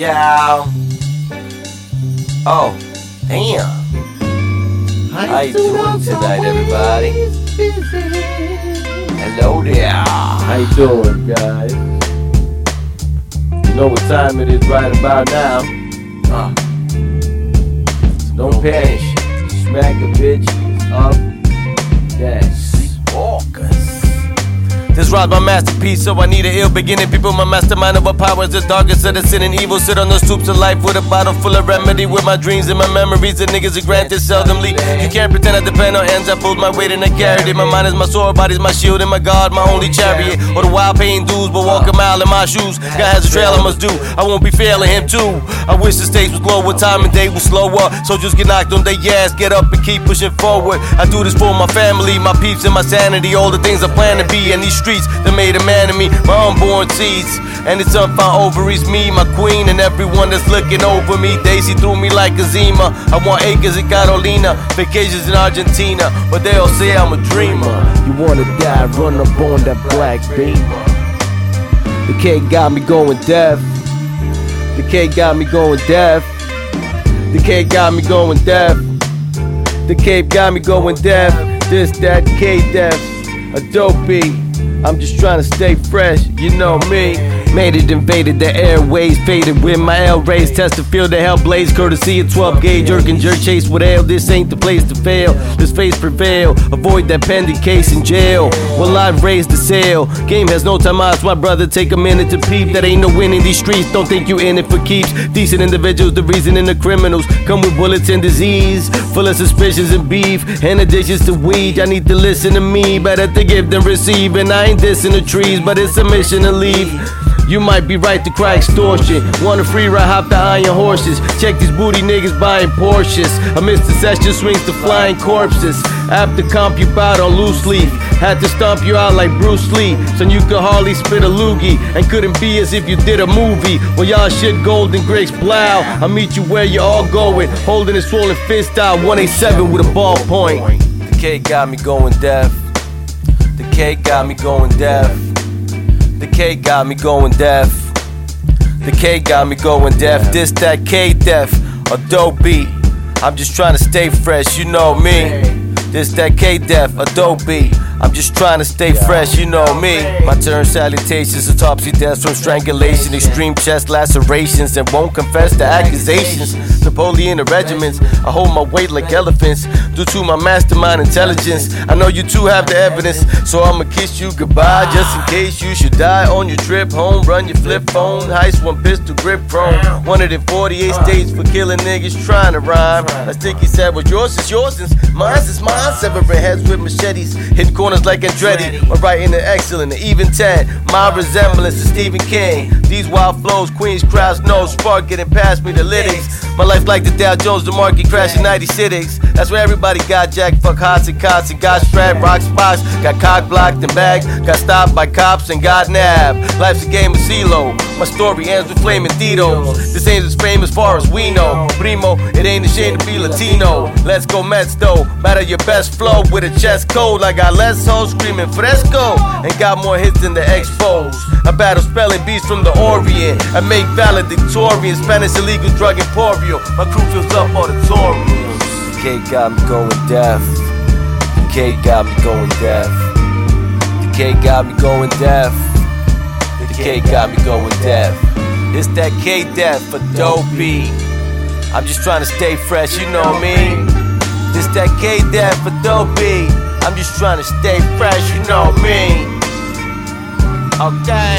Yeah. Oh, damn. How you doing tonight, everybody? Hello there. How you doing, guys? You know what time it is right about now. So don't panic. Smack a bitch. Up. Rhyme's my masterpiece, so I need an ill beginning. People, my mastermind of what power is the darkest of the sin and evil. Sit on the stoops of life with a bottle full of remedy. With my dreams and my memories, the niggas are granted seldomly. You can't pretend I depend on ends. I pulled my weight and I carried it. My mind is my sword, body's my shield, and my God, my only chariot. Or the wild paying dues, but walk a mile in my shoes. God has a trail I must do. I won't be failing him too. I wish the stakes was lower, time and day was slower. So just get knocked on their ass, get up and keep pushing forward. I do this for my family, my peeps, and my sanity. All the things I plan to be in these streets that made a man of me, my unborn seeds. And it's unfound ovaries, me, my queen, and everyone that's looking over me. Daisy threw me like a Zima. I want acres in Carolina, vacations in Argentina, but they all say I'm a dreamer. You wanna die, run up on that black beamer. The cake got me going deaf. The K got me going deaf. The K got me going deaf. The cape got me going deaf. This, that, K deaf. A dope beat. I'm just trying to stay fresh, you know me. Made it, invaded the airways, faded with my L rays. Test to feel the hell blaze, courtesy of 12 gauge. Jerk and jerk chase with ale. This ain't the place to fail. This face prevail. Avoid that pending case in jail. Well, I've raised the sail. Game has no time outs, my brother. Take a minute to peep. That ain't no win in these streets. Don't think you in it for keeps. Decent individuals, the reason in the criminals. Come with bullets and disease. Full of suspicions and beef. And addictions to weed. I need to listen to me. Better to give than receive. And I ain't dissing the trees, but it's a mission to leave. You might be right to cry extortion. Want a free ride, hop the iron horses. Check these booty niggas buying Porsches. Amidst the session swings to flying corpses. After comp you bout on loose leaf. Had to stomp you out like Bruce Lee. So you could hardly spit a loogie. And couldn't be as if you did a movie. Well, y'all shit golden grapes blow. I'll meet you where you all going. Holding a swollen fist out 187 with a ballpoint. The cake got me going deaf. The cake got me going deaf. The cake got me going deaf. The K got me going deaf. This that K-Def, a dope beat. I'm just trying to stay fresh, you know me. This that K-Def, a dope beat. I'm just trying to stay fresh, you know me. My turn salutations, autopsy deaths from strangulation, extreme chest lacerations, and won't confess the accusations. Napoleon the regiments, I hold my weight like elephants due to my mastermind intelligence. I know you two have the evidence, so I'ma kiss you goodbye just in case you should die on your trip home. Run your flip phone, heist one pistol grip prone. 148 states for killing niggas trying to rhyme. Like Sticky said, well, yours is yours and mine's is mine. Severing heads with machetes, hitting corners like Andretti. Or writing an excellent, an even 10. My resemblance to Stephen King. These wild flows, Queens crowds know, spark getting past me the lyrics. My life like the Dow Jones, the market crash in 96. That's where everybody got jacked, fuck hots and cots, and got strapped, rock spots, got cock blocked and bagged, got stopped by cops and got nabbed. Life's a game of CeeLo. My story ends with flaming Ditos. This ain't as famous far as we know. Primo, it ain't a shame to be Latino. Let's go Mets though. Matter your best flow with a chest code. I got less hoes screaming fresco and got more hits than the Expos. I battle spelling beats from the Orient. I make valedictorian Spanish illegal drug emporio. My crew fills up auditoriums. The cake got me going deaf. The cake got me going deaf. The cake got me going deaf. The cake got me going deaf. It's that K death for dopey. I'm just trying to stay fresh, you know me. This that K death for dopey. I'm just trying to stay fresh, you know me. Okay.